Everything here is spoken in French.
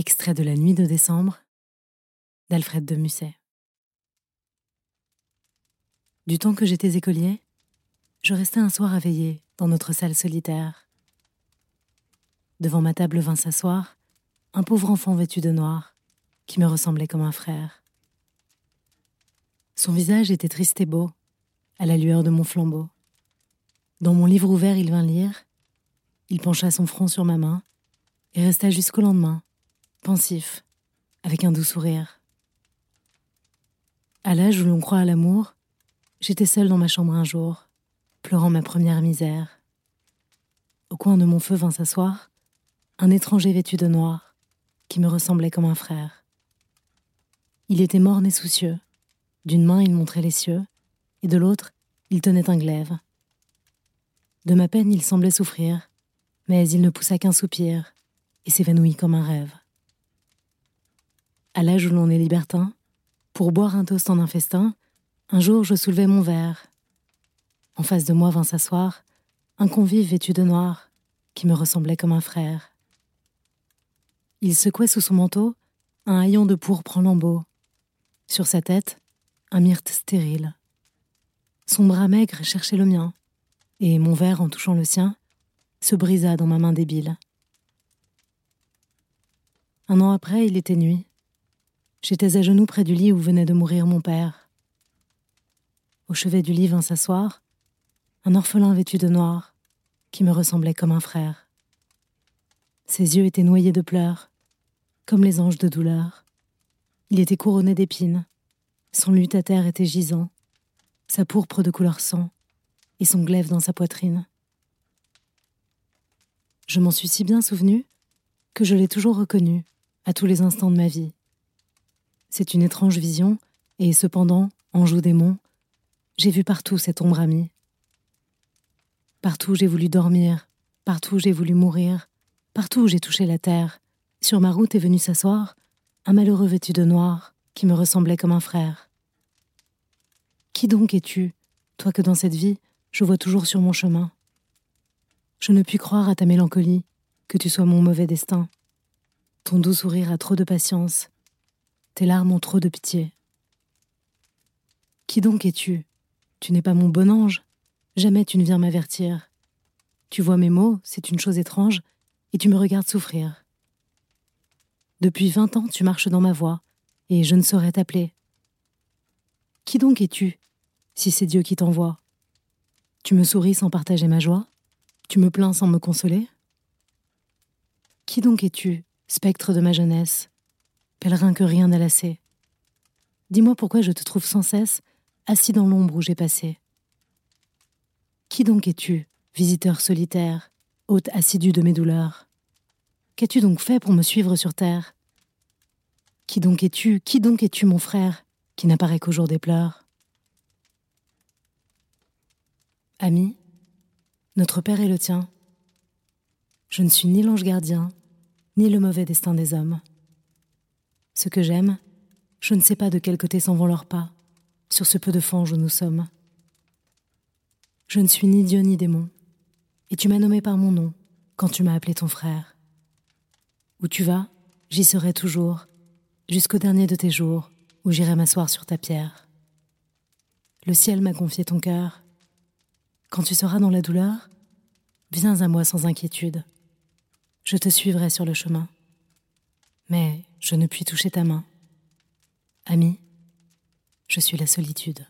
Extrait de La Nuit de décembre d'Alfred de Musset. Du temps que j'étais écolier, je restais un soir à veiller dans notre salle solitaire. Devant ma table vint s'asseoir un pauvre enfant vêtu de noir qui me ressemblait comme un frère. Son visage était triste et beau, à la lueur de mon flambeau. Dans mon livre ouvert, il vint lire. Il pencha son front sur ma main et resta jusqu'au lendemain, pensif, avec un doux sourire. À l'âge où l'on croit à l'amour, j'étais seule dans ma chambre un jour, pleurant ma première misère. Au coin de mon feu vint s'asseoir un étranger vêtu de noir, qui me ressemblait comme un frère. Il était morne et soucieux. D'une main, il montrait les cieux, et de l'autre, il tenait un glaive. De ma peine, il semblait souffrir, mais il ne poussa qu'un soupir et s'évanouit comme un rêve. À l'âge où l'on est libertin, pour boire un toast en un festin, un jour je soulevai mon verre. En face de moi vint s'asseoir un convive vêtu de noir, qui me ressemblait comme un frère. Il secouait sous son manteau un haillon de pourpre en lambeaux. Sur sa tête, un myrte stérile. Son bras maigre cherchait le mien, et mon verre, en touchant le sien, se brisa dans ma main débile. Un an après, il était nuit. J'étais à genoux près du lit où venait de mourir mon père. Au chevet du lit vint s'asseoir un orphelin vêtu de noir qui me ressemblait comme un frère. Ses yeux étaient noyés de pleurs, comme les anges de douleur. Il était couronné d'épines, son terre était gisant, sa pourpre de couleur sang et son glaive dans sa poitrine. Je m'en suis si bien souvenu que je l'ai toujours reconnu à tous les instants de ma vie. C'est une étrange vision, et cependant, ange démon, j'ai vu partout cette ombre amie. Partout j'ai voulu dormir, partout j'ai voulu mourir, partout j'ai touché la terre. Sur ma route est venu s'asseoir un malheureux vêtu de noir qui me ressemblait comme un frère. Qui donc es-tu, toi que dans cette vie je vois toujours sur mon chemin? Je ne puis croire à ta mélancolie, que tu sois mon mauvais destin. Ton doux sourire a trop de patience, tes larmes ont trop de pitié. Qui donc es-tu? Tu n'es pas mon bon ange, jamais tu ne viens m'avertir. Tu vois mes mots, c'est une chose étrange, et tu me regardes souffrir. Depuis vingt ans, tu marches dans ma voie, et je ne saurais t'appeler. Qui donc es-tu, si c'est Dieu qui t'envoie Tu me souris sans partager ma joie? Tu me plains sans me consoler? Qui donc es-tu, spectre de ma jeunesse, pèlerin que rien n'a lassé Dis-moi pourquoi je te trouve sans cesse assis dans l'ombre où j'ai passé. Qui donc es-tu, visiteur solitaire, hôte assidu de mes douleurs? Qu'as-tu donc fait pour me suivre sur terre? Qui donc es-tu, qui donc es-tu, mon frère, qui n'apparaît qu'au jour des pleurs? Ami, notre Père est le tien. Je ne suis ni l'ange gardien, ni le mauvais destin des hommes. Ce que j'aime, je ne sais pas de quel côté s'en vont leurs pas, sur ce peu de fange où nous sommes. Je ne suis ni Dieu ni démon, et tu m'as nommé par mon nom quand tu m'as appelé ton frère. Où tu vas, j'y serai toujours, jusqu'au dernier de tes jours, où j'irai m'asseoir sur ta pierre. Le ciel m'a confié ton cœur. Quand tu seras dans la douleur, viens à moi sans inquiétude. Je te suivrai sur le chemin. Mais je ne puis toucher ta main. Ami, je suis la solitude.